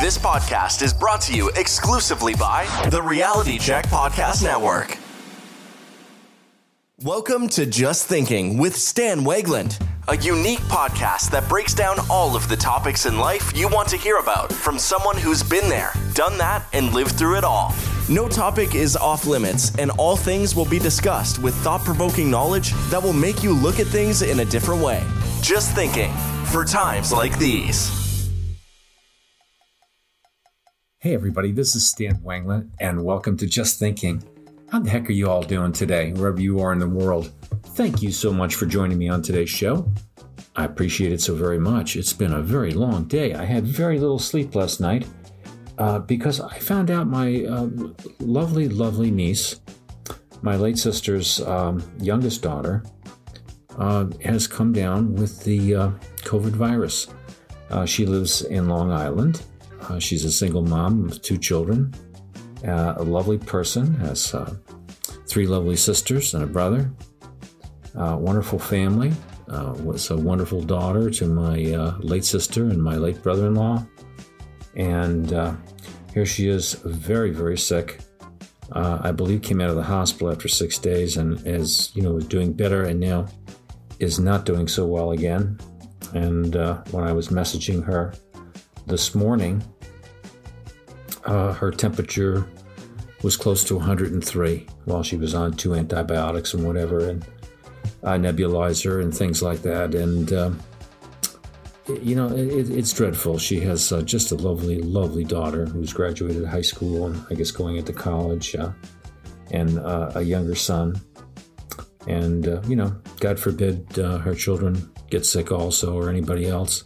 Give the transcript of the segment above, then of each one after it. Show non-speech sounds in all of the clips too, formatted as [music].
This podcast is brought to you exclusively by the Reality Check Podcast Network. Welcome to Just Thinking with Stan Wagland, a unique podcast that breaks down all of the topics in life you want to hear about from someone who's been there, done that, and lived through it all. No topic is off limits, and all things will be discussed with thought provoking knowledge that will make you look at things in a different way. Just Thinking for times like these. Hey, everybody, this is Stan Wangland, and welcome to Just Thinking. How the heck are you all doing today, wherever you are in the world? Thank you so much for joining me on today's show. I appreciate it so very much. It's been a very long day. I had very little sleep last night uh, because I found out my uh, lovely, lovely niece, my late sister's um, youngest daughter, uh, has come down with the uh, COVID virus. Uh, she lives in Long Island uh, she's a single mom with two children, uh, a lovely person, has uh, three lovely sisters and a brother, uh, wonderful family, uh, was a wonderful daughter to my uh, late sister and my late brother in law. And here she is, very, very sick. I believe came out of the hospital after six days and is, you know, doing better and now is not doing so well again. And when I was messaging her this morning, uh, her temperature was close to 103 while she was on two antibiotics and whatever, and a nebulizer and things like that. And, um, you know, it, it's dreadful. She has uh, just a lovely, lovely daughter who's graduated high school and I guess going into college, uh, and uh, a younger son. And, uh, you know, God forbid uh, her children get sick also or anybody else.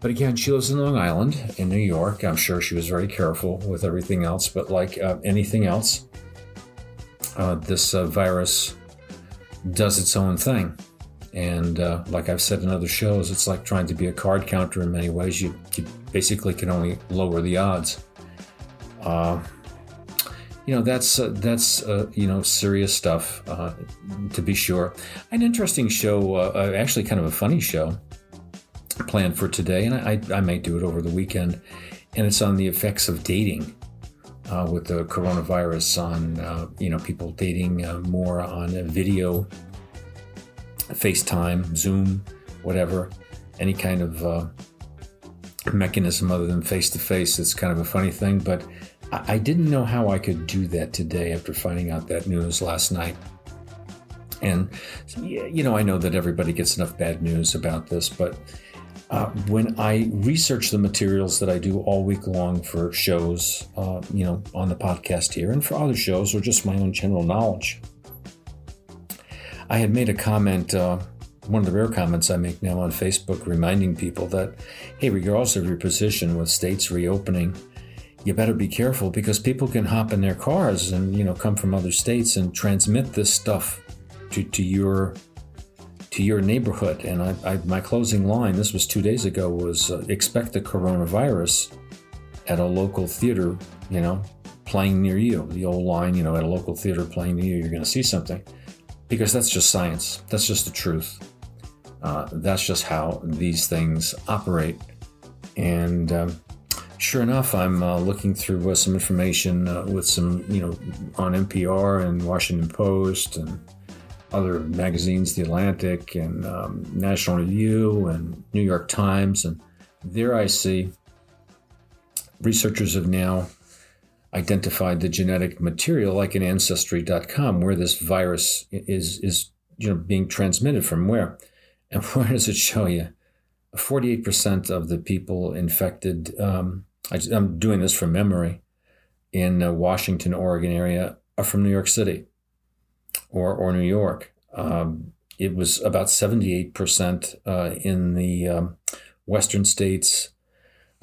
But again, she lives in Long Island in New York. I'm sure she was very careful with everything else, but like uh, anything else, uh, this uh, virus does its own thing. And uh, like I've said in other shows, it's like trying to be a card counter in many ways. You, you basically can only lower the odds. Uh, you know that's uh, that's you know serious stuff to be sure. An interesting show, actually, kind of a funny show planned for today, and I, I may do it over the weekend. And it's on the effects of dating uh, with the coronavirus on, uh, you know, people dating uh, more on video, FaceTime, Zoom, whatever, any kind of uh, mechanism other than face to face. It's kind of a funny thing, but I, I didn't know how I could do that today after finding out that news last night. And, you know, I know that everybody gets enough bad news about this, but uh, when I research the materials that I do all week long for shows, uh, you know, on the podcast here and for other shows or just my own general knowledge, I had made a comment, uh, one of the rare comments I make now on Facebook, reminding people that, hey, regardless of your position with states reopening, you better be careful because people can hop in their cars and, you know, come from other states and transmit this stuff to, to your to your neighborhood. And I, I, my closing line, this was two days ago, was uh, expect the coronavirus at a local theater, you know, playing near you. The old line, you know, at a local theater playing near you, you're going to see something. Because that's just science. That's just the truth. Uh, that's just how these things operate. And um, sure enough, I'm uh, looking through uh, some information uh, with some, you know, on NPR and Washington Post and other magazines, The Atlantic and um, National Review and New York Times. And there I see researchers have now identified the genetic material, like in Ancestry.com, where this virus is, is you know, being transmitted from where. And [laughs] where does it show you? 48% of the people infected, um, I, am doing this from memory, in uh, Washington, Oregon area are from New York City or, or New York. Um, it was about 78% uh, in the um, western states.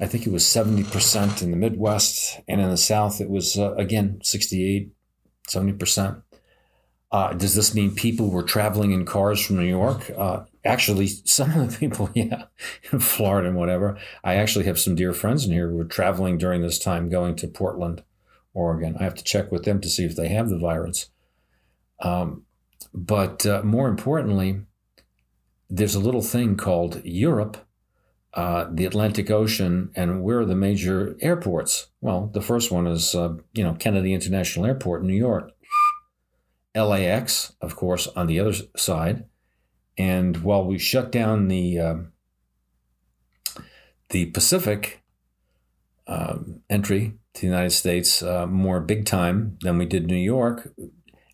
I think it was 70% in the Midwest. And in the South, it was, uh, again, 68, 70%. Uh, does this mean people were traveling in cars from New York? Uh, actually, some of the people, [laughs] yeah, in Florida and whatever. I actually have some dear friends in here who were traveling during this time going to Portland, Oregon. I have to check with them to see if they have the virus. Um, but uh, more importantly, there's a little thing called Europe uh, the Atlantic Ocean, and where are the major airports? Well, the first one is, uh, you know, Kennedy International Airport in New York. LAX, of course, on the other side. And while we shut down the uh, the Pacific um, entry to the United States uh, more big time than we did New York,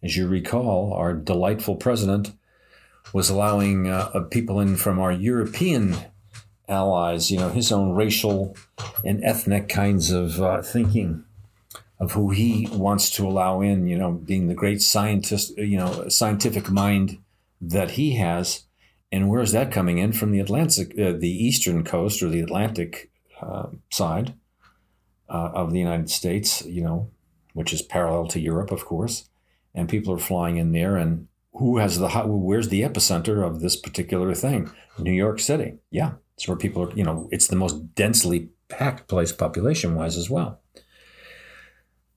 as you recall, our delightful president was allowing uh, people in from our European allies, you know, his own racial and ethnic kinds of uh, thinking of who he wants to allow in, you know, being the great scientist, you know, scientific mind that he has. And where's that coming in from the Atlantic, uh, the eastern coast or the Atlantic uh, side uh, of the United States, you know, which is parallel to Europe, of course. And people are flying in there, and who has the hot? where's the epicenter of this particular thing? New York City. Yeah, it's where people are. You know, it's the most densely packed place population wise as well.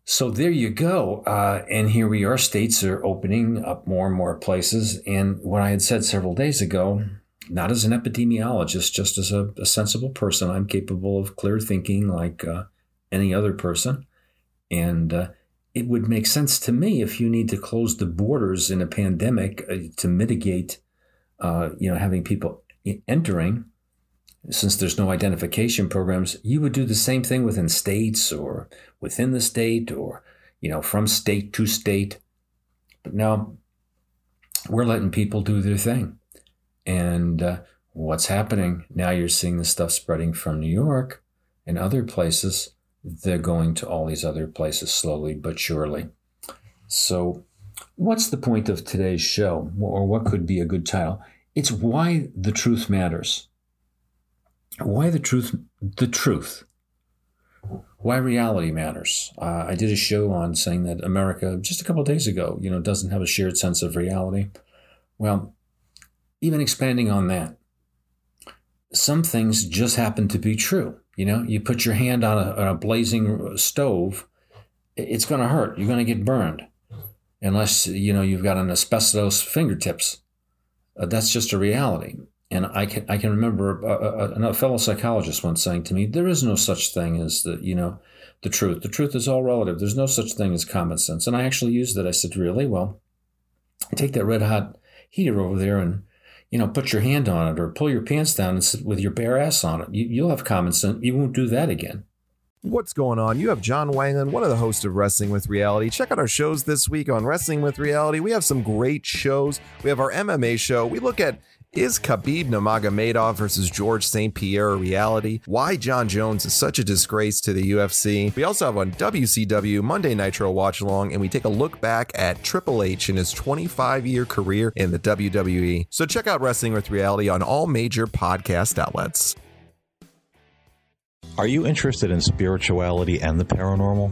So there you go. Uh, and here we are. States are opening up more and more places. And what I had said several days ago, not as an epidemiologist, just as a, a sensible person, I'm capable of clear thinking like uh, any other person. And uh, it would make sense to me if you need to close the borders in a pandemic uh, to mitigate, uh, you know, having people entering. Since there's no identification programs, you would do the same thing within states or within the state or, you know, from state to state. But now we're letting people do their thing. And uh, what's happening? Now you're seeing the stuff spreading from New York and other places they're going to all these other places slowly but surely. So, what's the point of today's show, or what could be a good title? It's why the truth matters. Why the truth, the truth. Why reality matters. Uh, I did a show on saying that America, just a couple days ago, you know, doesn't have a shared sense of reality. Well, even expanding on that, some things just happen to be true. You know, you put your hand on a, on a blazing stove, it's going to hurt. You're going to get burned, unless you know you've got an asbestos fingertips. Uh, that's just a reality. And I can I can remember a, a, a, fellow psychologist once saying to me, "There is no such thing as the you know the truth. The truth is all relative. There's no such thing as common sense." And I actually used it. I said, "Really? Well, take that red hot heater over there and you know, put your hand on it or pull your pants down and sit with your bare ass on it. You, will have common sense. You won't do that again. What's going on? You have John Wangland, one of the hosts of Wrestling with Reality. Check out our shows this week on Wrestling with Reality. We have some great shows. We have our MMA show. We look at is Khabib Nurmagomedov versus George St. Pierre a reality? Why Jon Jones is such a disgrace to the UFC? We also have on WCW Monday Nitro Watch Along, and we take a look back at Triple H in his 25 year career in the WWE. So check out Wrestling with Reality on all major podcast outlets. Are you interested in spirituality and the paranormal?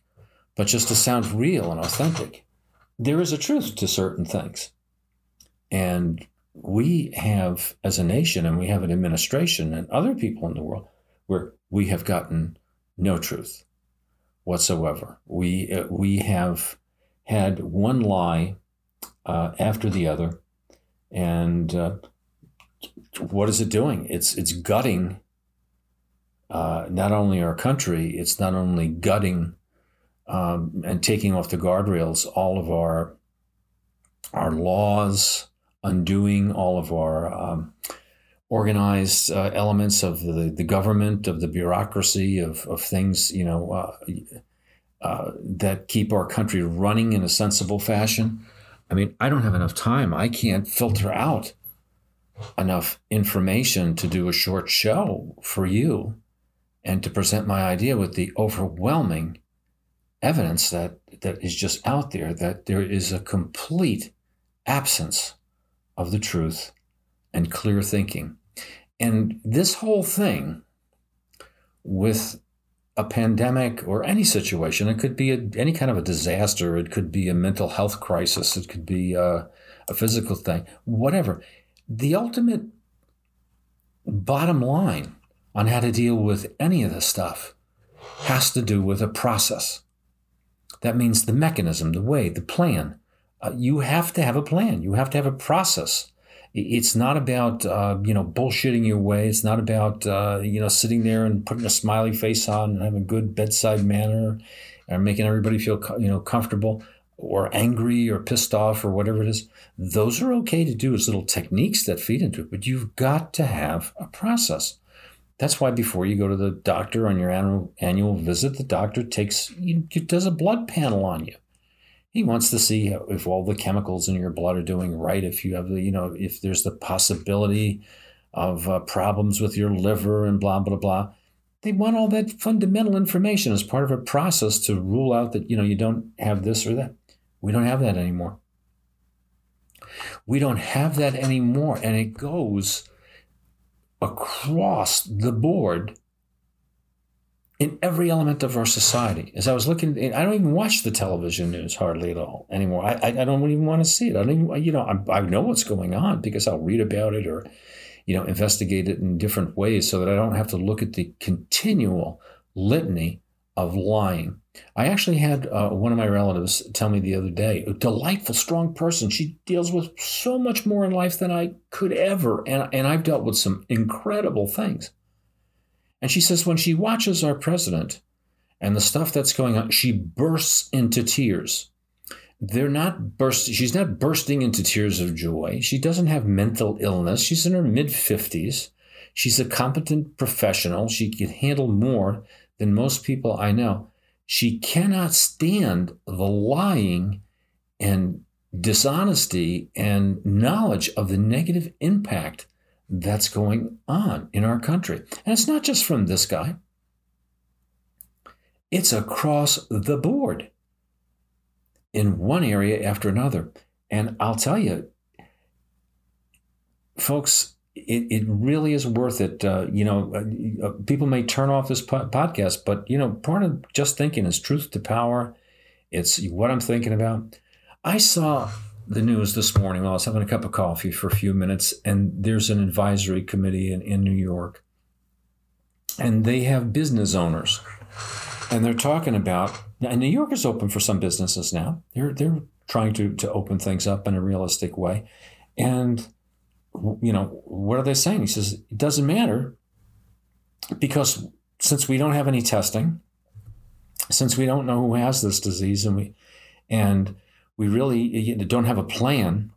but just to sound real and authentic. There is a truth to certain things. And we have, as a nation, and we have an administration and other people in the world, where we have gotten no truth whatsoever. We, uh, we have had one lie uh, after the other. And uh, what is it doing? It's, it's gutting uh, not only our country, it's not only gutting um, and taking off the guardrails all of our our laws, undoing all of our um, organized uh, elements of the, the government, of the bureaucracy, of, of things, you know, uh, uh, that keep our country running in a sensible fashion. I mean, I don't have enough time. I can't filter out enough information to do a short show for you and to present my idea with the overwhelming evidence that that is just out there that there is a complete absence of the truth and clear thinking. And this whole thing with a pandemic or any situation. It could be a, any kind of a disaster. It could be a mental health crisis. It could be a, a physical thing, whatever. The ultimate bottom line on how to deal with any of this stuff has to do with a process. That means the mechanism, the way, the plan. Uh, you have to have a plan. You have to have a process. It's not about uh, you know bullshitting your way. It's not about uh, you know sitting there and putting a smiley face on and having a good bedside manner and making everybody feel you know comfortable or angry or pissed off or whatever it is. Those are okay to do as little techniques that feed into it, but you've got to have a process. That's why before you go to the doctor on your annual, annual visit, the doctor takes does a blood panel on you. He wants to see if all the chemicals in your blood are doing right. If you have the, you know, if there's the possibility of uh, problems with your liver and blah blah blah. They want all that fundamental information as part of a process to rule out that you know you don't have this or that. We don't have that anymore. We don't have that anymore, and it goes across the board in every element of our society. As I was looking, I don't even watch the television news hardly at all anymore. I, I, don't even want to see it. I don't even, you know, I, I know what's going on because I'll read about it or, you know, investigate it in different ways so that I don't have to look at the continual litany of lying. I actually had uh, one of my relatives tell me the other day, a delightful, strong person. She deals with so much more in life than I could ever. And, and I've dealt with some incredible things. And she says when she watches our president and the stuff that's going on, she bursts into tears. They're not burst. She's not bursting into tears of joy. She doesn't have mental illness. She's in her mid 50s. She's a competent professional. She can handle more than most people I know. She cannot stand the lying and dishonesty and knowledge of the negative impact that's going on in our country. And it's not just from this guy, it's across the board in one area after another. And I'll tell you, folks, it, it really is worth it. Uh, you know, uh, uh, people may turn off this po- podcast, but you know, part of just thinking is truth to power. It's what I'm thinking about. I saw the news this morning while I was having a cup of coffee for a few minutes, and there's an advisory committee in, in New York, and they have business owners, and they're talking about. And New York is open for some businesses now. They're they're trying to to open things up in a realistic way, and you know, what are they saying? He says, it doesn't matter because since we don't have any testing, since we don't know who has this disease and we, and we really don't have a plan,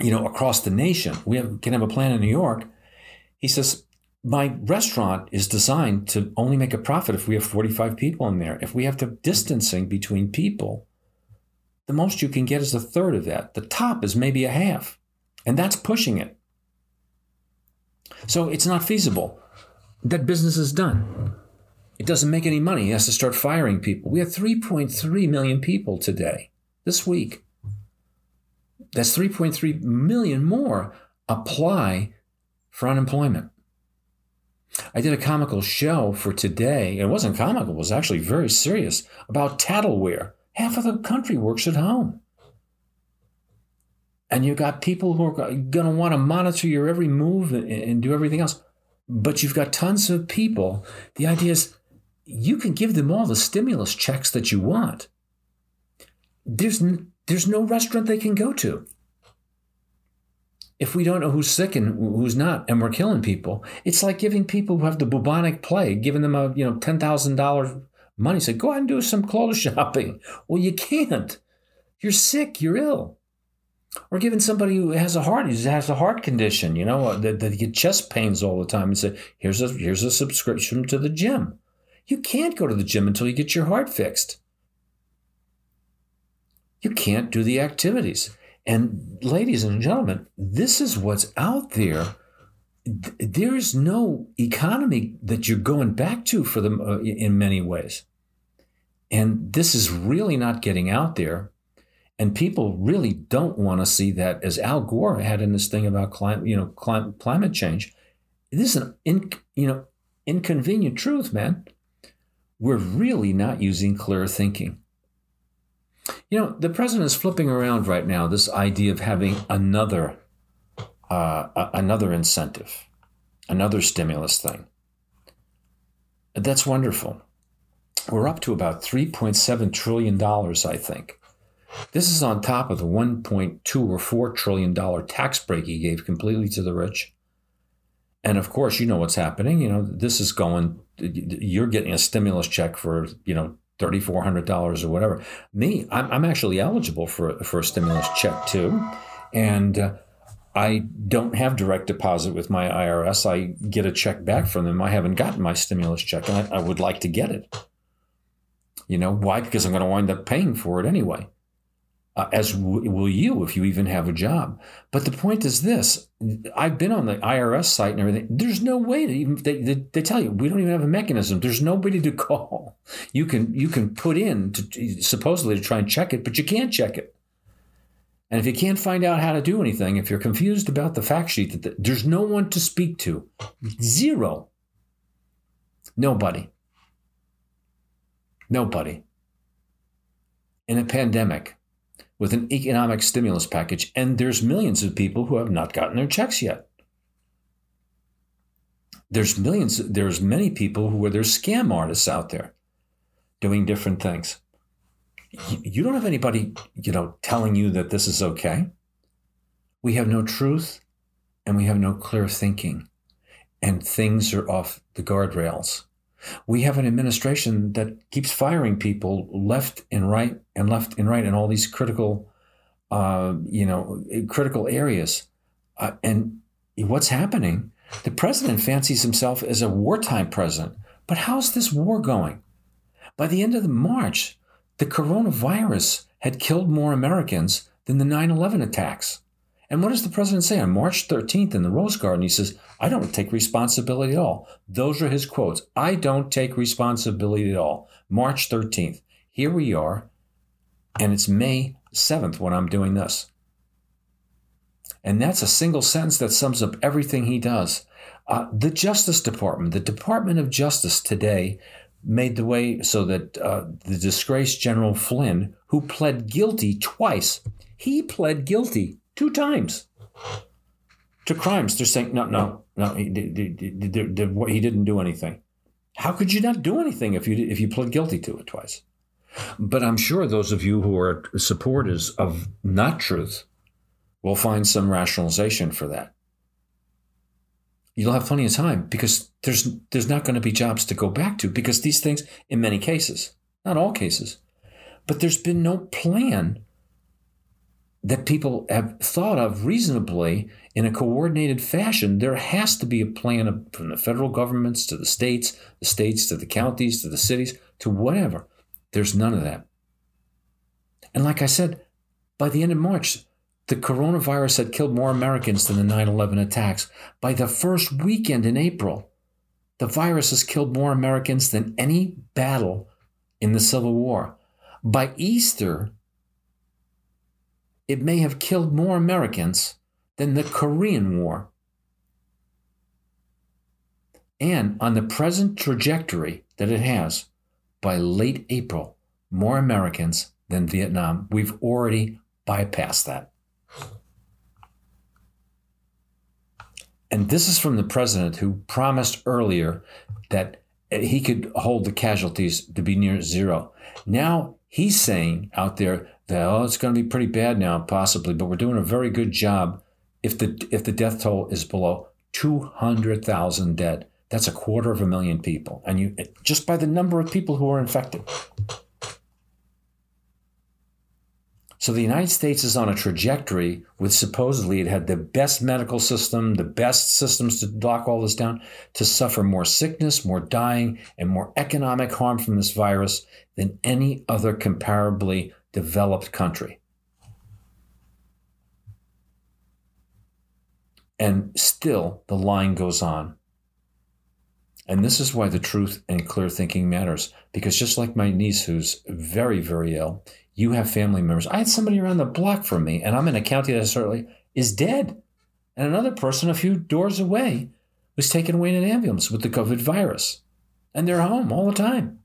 you know, across the nation, we have, can have a plan in New York. He says, my restaurant is designed to only make a profit if we have 45 people in there. If we have to distancing between people, the most you can get is a third of that. The top is maybe a half. And that's pushing it. So it's not feasible. That business is done. It doesn't make any money. He has to start firing people. We have 3.3 million people today, this week. That's 3.3 million more apply for unemployment. I did a comical show for today. It wasn't comical, it was actually very serious about tattleware. Half of the country works at home and you've got people who are going to want to monitor your every move and, and, do everything else. But you've got tons of people. The idea is you can give them all the stimulus checks that you want. There's there's no restaurant they can go to. If we don't know who's sick and who's not, and we're killing people, it's like giving people who have the bubonic plague, giving them a you know ten thousand dollars money. Say, go out and do some clothes [laughs] shopping. Well, you can't. You're sick. You're ill or giving somebody who has a heart, who has a heart condition, you know, that, that get chest pains all the time, and say, "Here's a here's a subscription to the gym." You can't go to the gym until you get your heart fixed. You can't do the activities. And ladies and gentlemen, this is what's out there. There is no economy that you're going back to for them uh, in many ways. And this is really not getting out there and people really don't want to see that, as Al Gore had in this thing about climate, you know, climate, climate change. This is an in, you know inconvenient truth, man. We're really not using clear thinking. You know, the president is flipping around right now this idea of having another uh, another incentive, another stimulus thing. That's wonderful. We're up to about $3.7 trillion, I think. This is on top of the 1.2 or 4 trillion dollar tax break he gave completely to the rich. And of course, you know what's happening. You know, this is going, you're getting a stimulus check for, you know, $3,400 or whatever. Me, I'm, I'm actually eligible for, for a stimulus check too. And uh, I don't have direct deposit with my IRS. I get a check back from them. I haven't gotten my stimulus check and I, I would like to get it. You know, why? Because I'm going to wind up paying for it anyway uh, as w- will you if you even have a job. But the point is this I've been on the IRS site and everything. There's no way to even, they, they, they, tell you, we don't even have a mechanism. There's nobody to [laughs] call. You can, you can put in to supposedly to try and check it, but you can't check it. And if you can't find out how to do anything, if you're confused about the fact sheet, that the, there's no one to speak to. Zero. Nobody. Nobody. In a pandemic, with an economic stimulus package, and there's millions of people who have not gotten their checks yet. There's millions, there's many people who are there's scam artists out there doing different things. You don't have anybody, you know, telling you that this is okay. We have no truth and we have no clear thinking, and things are off the guardrails. We have an administration that keeps firing people left and right and left and right in all these critical, uh, you know, critical areas. Uh, and what's happening? The president fancies himself as a wartime president. But how's this war going? By the end of March, the coronavirus had killed more Americans than the 9 11 attacks. And what does the president say on March 13th in the Rose Garden? He says, I don't take responsibility at all. Those are his quotes. I don't take responsibility at all. March 13th. Here we are, and it's May 7th when I'm doing this. And that's a single sentence that sums up everything he does. Uh, the Justice Department, the Department of Justice today made the way so that uh, the disgraced General Flynn, who pled guilty twice, he pled guilty two times to crimes. They're saying, no, no, no, he, he didn't do anything. How could you not do anything if you if you pled guilty to it twice? But I'm sure those of you who are supporters of not truth will find some rationalization for that. You'll have plenty of time because there's there's not going to be jobs to go back to because these things, in many cases, not all cases, but there's been no plan that people have thought of reasonably in a coordinated fashion. There has to be a plan from the federal governments to the states, the states to the counties to the cities to whatever. There's none of that. And like I said, by the end of March, the coronavirus had killed more Americans than the 9 11 attacks. By the first weekend in April, the virus has killed more Americans than any battle in the Civil War. By Easter, it may have killed more Americans than the Korean War. And on the present trajectory that it has, by late April, more Americans than Vietnam. We've already bypassed that. And this is from the president who promised earlier that he could hold the casualties to be near zero. Now he's saying out there that oh, it's going to be pretty bad now, possibly, but we're doing a very good job. If the if the death toll is below two hundred thousand dead, that's a quarter of a million people, and you just by the number of people who are infected. So the United States is on a trajectory with supposedly it had the best medical system, the best systems to lock all this down, to suffer more sickness, more dying, and more economic harm from this virus than any other comparably developed country. And still, the line goes on. And this is why the truth and clear thinking matters. Because just like my niece, who's very, very ill, you have family members. I had somebody around the block from me, and I'm in a county that certainly is dead. And another person a few doors away was taken away in an ambulance with the COVID virus. And they're home all the time.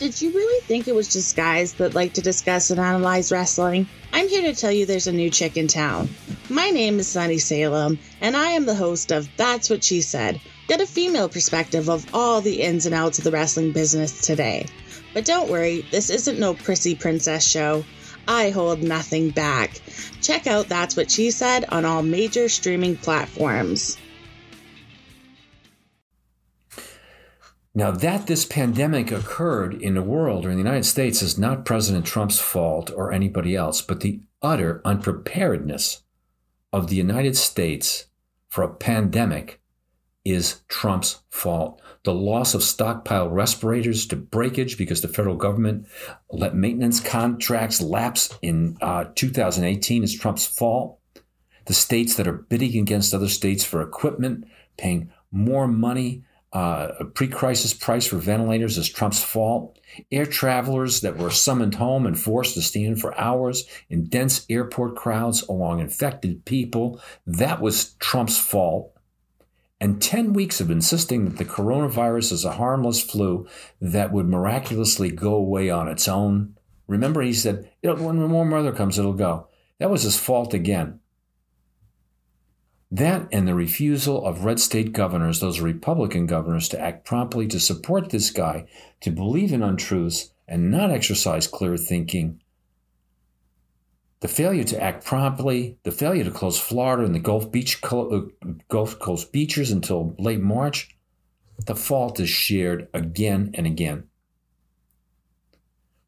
Did you really think it was just guys that like to discuss and analyze wrestling? I'm here to tell you there's a new chick in town. My name is Sunny Salem, and I am the host of That's What She Said. Get a female perspective of all the ins and outs of the wrestling business today. But don't worry, this isn't no prissy princess show. I hold nothing back. Check out That's What She Said on all major streaming platforms. Now, that this pandemic occurred in the world or in the United States is not President Trump's fault or anybody else, but the utter unpreparedness of the United States for a pandemic is Trump's fault. The loss of stockpile respirators to breakage because the federal government let maintenance contracts lapse in uh, 2018 is Trump's fault. The states that are bidding against other states for equipment, paying more money uh, a pre crisis price for ventilators is Trump's fault. Air travelers that were summoned home and forced to stand for hours in dense airport crowds along infected people, that was Trump's fault. And 10 weeks of insisting that the coronavirus is a harmless flu that would miraculously go away on its own. Remember, he said, when the warm weather comes, it'll go. That was his fault again. That and the refusal of red state governors, those Republican governors, to act promptly to support this guy, to believe in untruths and not exercise clear thinking. The failure to act promptly, the failure to close Florida and the Gulf, Beach, uh, Gulf Coast beaches until late March, the fault is shared again and again.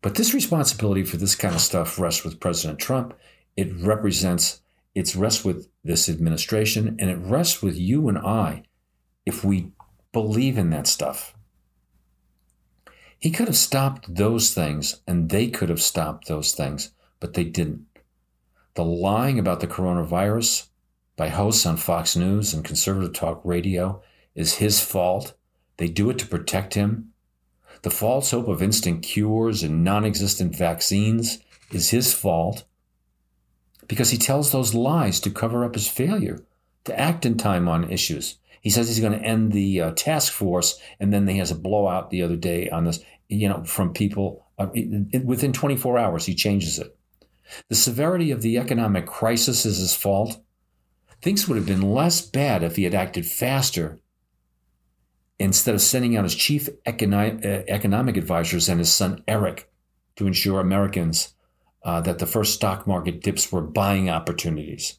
But this responsibility for this kind of stuff rests with President Trump. It represents it rests with this administration and it rests with you and I if we believe in that stuff. He could have stopped those things and they could have stopped those things, but they didn't. The lying about the coronavirus by hosts on Fox News and conservative talk radio is his fault. They do it to protect him. The false hope of instant cures and non existent vaccines is his fault because he tells those lies to cover up his failure to act in time on issues. He says he's going to end the uh, task force, and then he has a blowout the other day on this, you know, from people. Uh, it, within 24 hours, he changes it. The severity of the economic crisis is his fault. Things would have been less bad if he had acted faster instead of sending out his chief economic, uh, economic advisors and his son Eric to ensure Americans uh, that the first stock market dips were buying opportunities.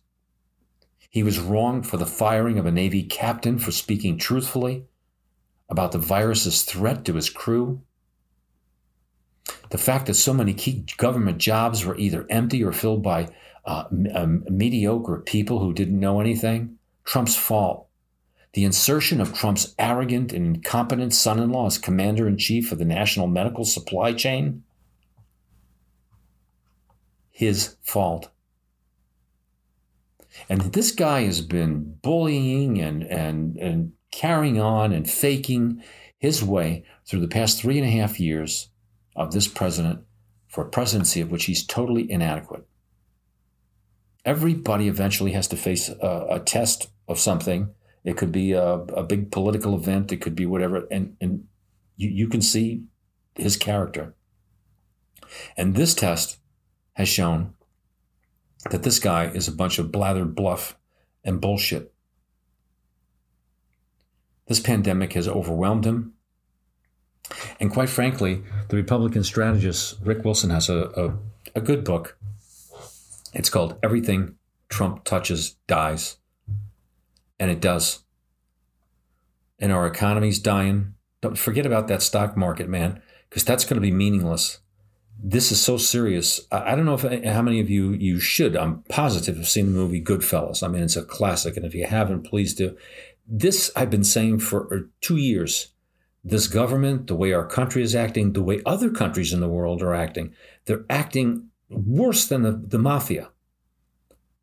He was wrong for the firing of a Navy captain for speaking truthfully about the virus's threat to his crew. The fact that so many key government jobs were either empty or filled by uh, um, mediocre people who didn't know anything, Trump's fault. The insertion of Trump's arrogant and incompetent son in law as commander in chief of the national medical supply chain, his fault. And this guy has been bullying and, and, and carrying on and faking his way through the past three and a half years of this president for a presidency of which he's totally inadequate. Everybody eventually has to face a, a test of something. It could be a, a, big political event, it could be whatever, and, and you, you can see his character. And this test has shown that this guy is a bunch of blathered bluff and bullshit. This pandemic has overwhelmed him. And quite frankly, the Republican strategist Rick Wilson has a, a, a good book. It's called Everything Trump Touches Dies. And it does. And our economy's dying. Don't forget about that stock market, man, because that's going to be meaningless this is so serious. I don't know if how many of you you should. I'm positive have seen the movie Goodfellas. I mean, it's a classic, and if you haven't, please do. This I've been saying for uh, two years. This government, the way our country is acting, the way other countries in the world are acting, they're acting worse than the, the mafia.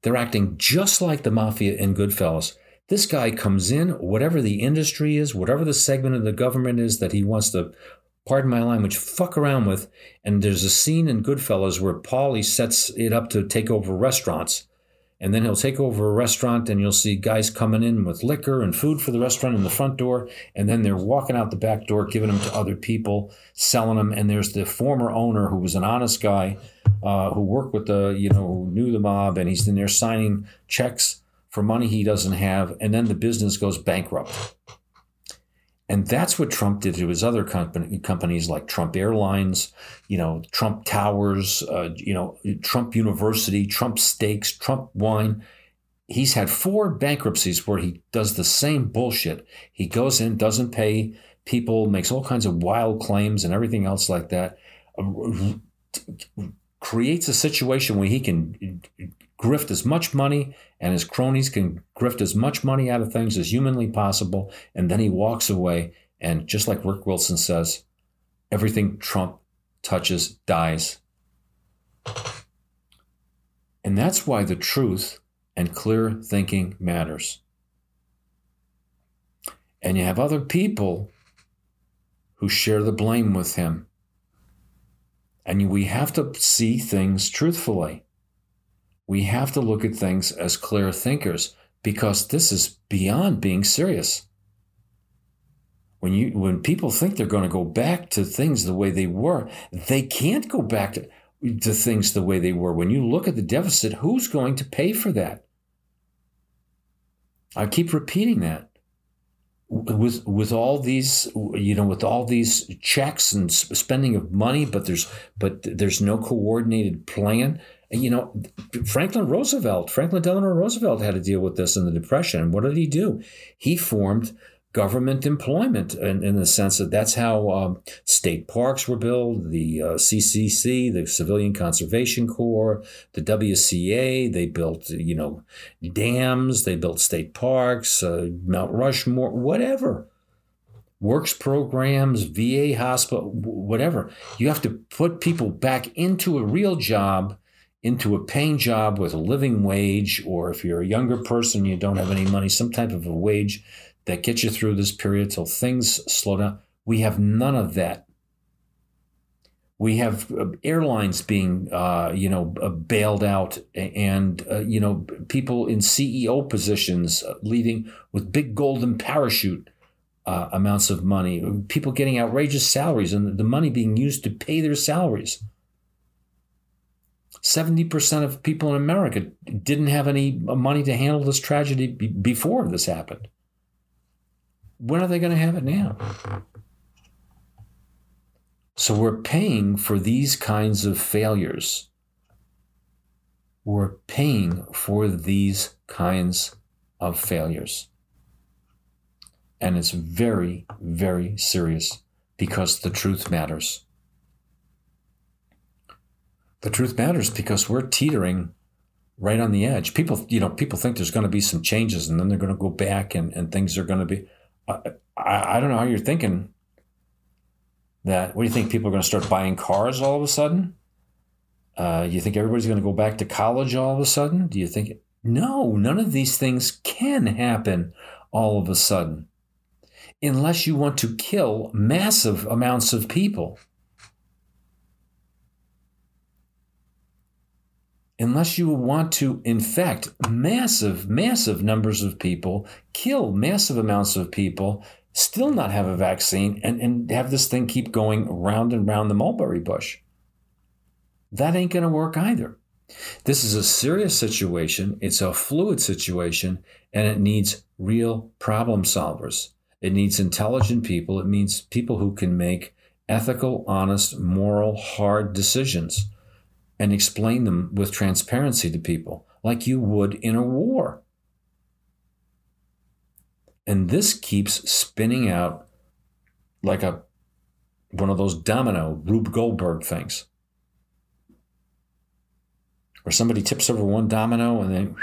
They're acting just like the mafia in Goodfellas. This guy comes in, whatever the industry is, whatever the segment of the government is that he wants to pardon my language, fuck around with. And there's a scene in Goodfellas where Paulie sets it up to take over restaurants. And then he'll take over a restaurant and you'll see guys coming in with liquor and food for the restaurant in the front door. And then they're walking out the back door giving them to other people selling them and there's the former owner who was an honest guy uh, who worked with the you know who knew the mob. And he's in there signing checks for money he doesn't have. And then the business goes bankrupt and that's what Trump did to his other company, companies like Trump Airlines, you know, Trump Towers, uh, you know, Trump University, Trump Steaks, Trump Wine. He's had four bankruptcies where he does the same bullshit. He goes in, doesn't pay people, makes all kinds of wild claims and everything else like that. Creates a situation where he can grift as much money and his cronies can grift as much money out of things as humanly possible. And then he walks away. And just like Rick Wilson says, everything Trump touches dies. And that's why the truth and clear thinking matters. And you have other people who share the blame with him. And we have to see things truthfully we have to look at things as clear thinkers because this is beyond being serious. When you when people think they're going to go back to things the way they were, they can't go back to, to things the way they were. When you look at the deficit, who's going to pay for that? I keep repeating that. With with all these, you know, with all these checks and spending of money, but there's but there's no coordinated plan you know, Franklin Roosevelt, Franklin Delano Roosevelt had to deal with this in the Depression. What did he do? He formed government employment in, in the sense that that's how um, state parks were built, the uh, CCC, the Civilian Conservation Corps, the WCA. They built, you know, dams. They built state parks, uh, Mount Rushmore, whatever. Works programs, VA hospital, whatever. You have to put people back into a real job into a paying job with a living wage, or if you're a younger person, you don't have any money, some type of a wage that get you through this period till things slow down. We have none of that. We have uh, airlines being, uh, you know, uh, bailed out, and uh, you know, people in CEO positions uh, leaving with big golden parachute uh, amounts of money. People getting outrageous salaries, and the money being used to pay their salaries. 70% of people in America didn't have any money to handle this tragedy before this happened. When are they going to have it now? So we're paying for these kinds of failures. We're paying for these kinds of failures. And it's very, very serious because the truth matters the truth matters because we're teetering right on the edge. People, you know, people think there's going to be some changes and then they're going to go back and, and things are going to be. I, I, don't know how you're thinking that. What do you think? People are going to start buying cars all of a sudden? Uh, you think everybody's going to go back to college all of a sudden? Do you think? No, none of these things can happen all of a sudden unless you want to kill massive amounts of people. Unless you want to infect massive, massive numbers of people, kill massive amounts of people, still not have a vaccine, and, and have this thing keep going round and round the mulberry bush. That ain't going to work either. This is a serious situation, it's a fluid situation, and it needs real problem solvers. It needs intelligent people. It means people who can make ethical, honest, moral, hard decisions and explain them with transparency to people, like you would in a war. And this keeps spinning out like a one of those domino Rube Goldberg things. Where somebody tips over one domino and then,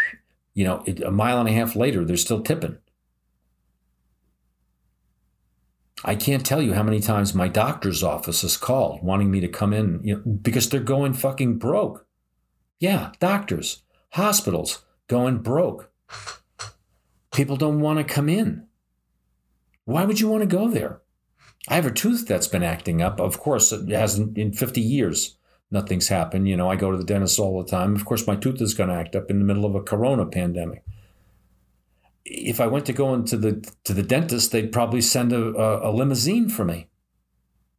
you know, a mile and a half later, they're still tipping. I can't tell you how many times my doctor's office has called wanting me to come in you know, because they're going fucking broke. Yeah, doctors, hospitals going broke. People don't want to come in. Why would you want to go there? I have a tooth that's been acting up. Of course, it hasn't in 50 years. nothing's happened. You know, I go to the dentist all the time. Of course, my tooth is going to act up in the middle of a corona pandemic. If I went to go into the to the dentist, they'd probably send a, a, a limousine for me.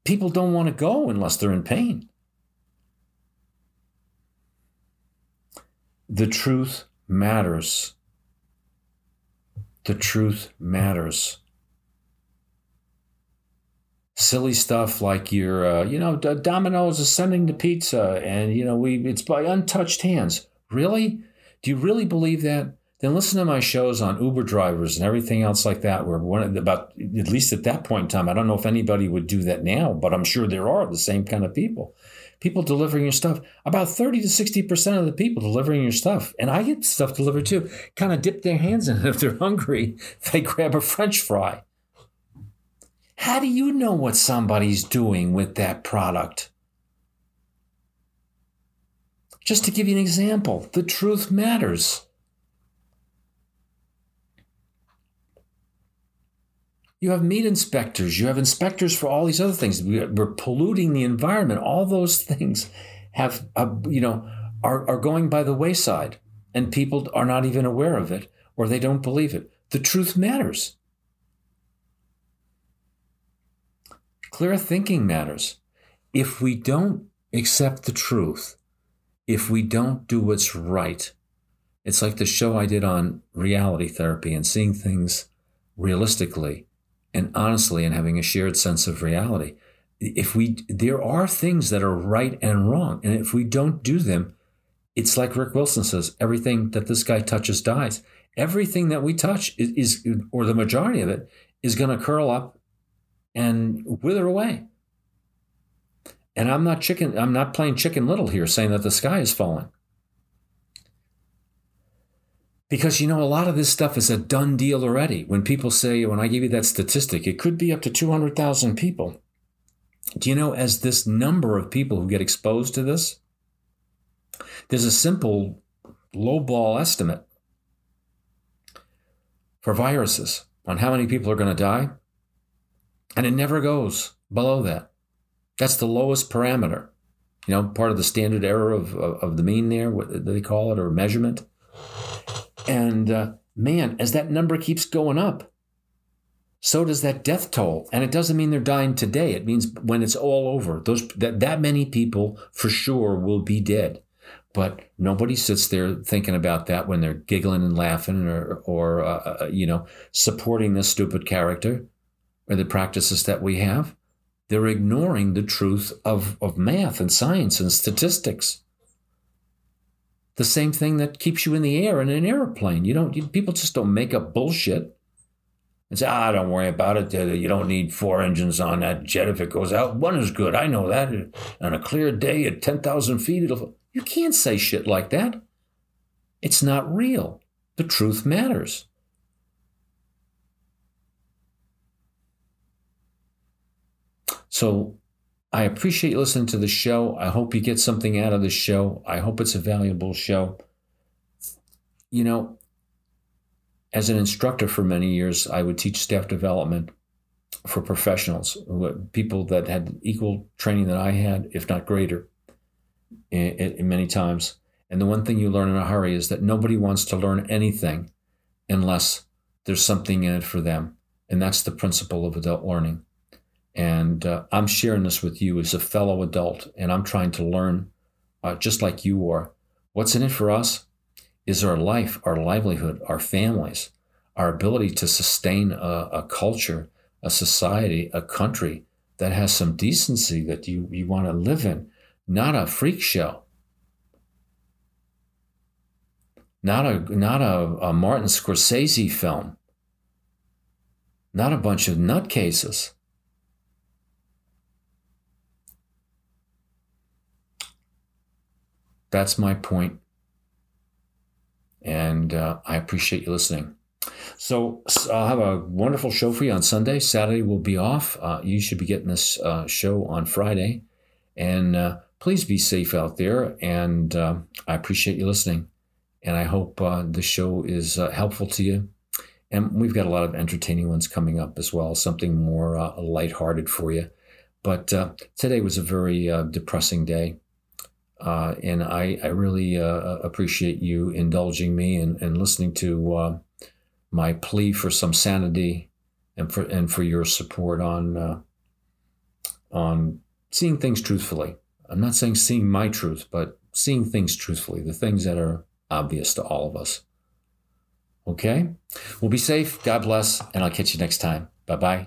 People don't want to go unless they're in pain. The truth matters. The truth matters silly stuff like your, uh, you know, Domino's is sending the pizza, and you know, we it's by untouched hands. Really? Do you really believe that? Then listen to my shows on Uber drivers and everything else like that. Where one about at least at that point in time, I don't know if anybody would do that now, but I'm sure there are the same kind of people. People delivering your stuff. About 30 to 60% of the people delivering your stuff, and I get stuff delivered too, kind of dip their hands in it if they're hungry. [laughs] They grab a French fry how do you know what somebody's doing with that product? Just to give you an example, the truth matters. You have meat inspectors, you have inspectors for all these other things. We're polluting the environment. All those [laughs] things have, you know, are, are going by the wayside, and people are not even aware of it or they don't believe it. The truth matters. Clear thinking matters. If we don't accept the truth, if we don't do what's right, it's like the show I did on reality therapy and seeing things realistically and honestly and having a shared sense of reality. If we, there are things that are right and wrong. And if we don't do them, it's like Rick Wilson says everything that this guy touches dies. Everything that we touch is, is or the majority of it, is going to curl up and wither away. And I'm not chicken, I'm not playing chicken little here saying that the sky is falling. Because you know, a lot of this stuff is a done deal already. When people say, when I give you that statistic, it could be up to 200,000 people. Do you know, as this number of people who get exposed to this, there's a simple low ball estimate for viruses on how many people are going to die. And it never goes below that. That's the lowest parameter. You know, part of the standard error of, of, of the mean there, what they call it, or measurement. And uh, man, as that number keeps going up, so does that death toll. And it doesn't mean they're dying today. It means when it's all over, those that, that many people for sure will be dead. But nobody sits there thinking about that when they're giggling and laughing or, or uh, uh you know, supporting this stupid character or the practices that we have, they're ignoring the truth of, of math and science and statistics. The same thing that keeps you in the air in an airplane. You don't. You, people just don't make up bullshit and say, "Ah, don't worry about it. You don't need four engines on that jet. If it goes out, one is good. I know that. On a clear day at ten thousand feet, it'll." You can't say shit like that. It's not real. The truth matters. So I appreciate you listening to the show. I hope you get something out of the show. I hope it's a valuable show. You know, as an instructor for many years, I would teach staff development for professionals, people that had equal training that I had, if not greater, in, many times. And the one thing you learn in a hurry is that nobody wants to learn anything unless there's something in it for them. And that's the principle of adult learning. And uh, I'm sharing this with you as a fellow adult, and I'm trying to learn, uh, just like you are. What's in it for us is our life, our livelihood, our families, our ability to sustain a, a culture, a society, a country that has some decency that you, you want to live in, not a freak show. Not a not a, a Martin Scorsese film. Not a bunch of nutcases. That's my point. And uh, I appreciate you listening. So I'll have a wonderful show for you on Sunday. Saturday will be off. Uh, you should be getting this uh, show on Friday. And uh, please be safe out there. And uh, I appreciate you listening. And I hope uh, the show is helpful to you. And we've got a lot of entertaining ones coming up as well, something more lighthearted for you. But today was a very depressing day Uh, and I, I really uh, appreciate you indulging me and, and listening to uh, my plea for some sanity and for and for your support on uh, on seeing things truthfully. I'm not saying seeing my truth, but seeing things truthfully, the things that are obvious to all of us. Okay? Well, be safe. God bless. And I'll catch you next time. Bye bye.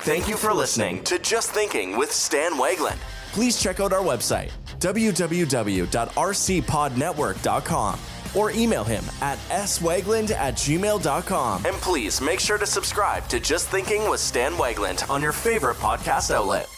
Thank you for listening to Just Thinking with Stan Wagland. Please check out our website, www.rcpodnetwork.com, or email him at swagland at gmail.com. And please make sure to subscribe to Just Thinking with Stan Wagland on your favorite podcast outlet.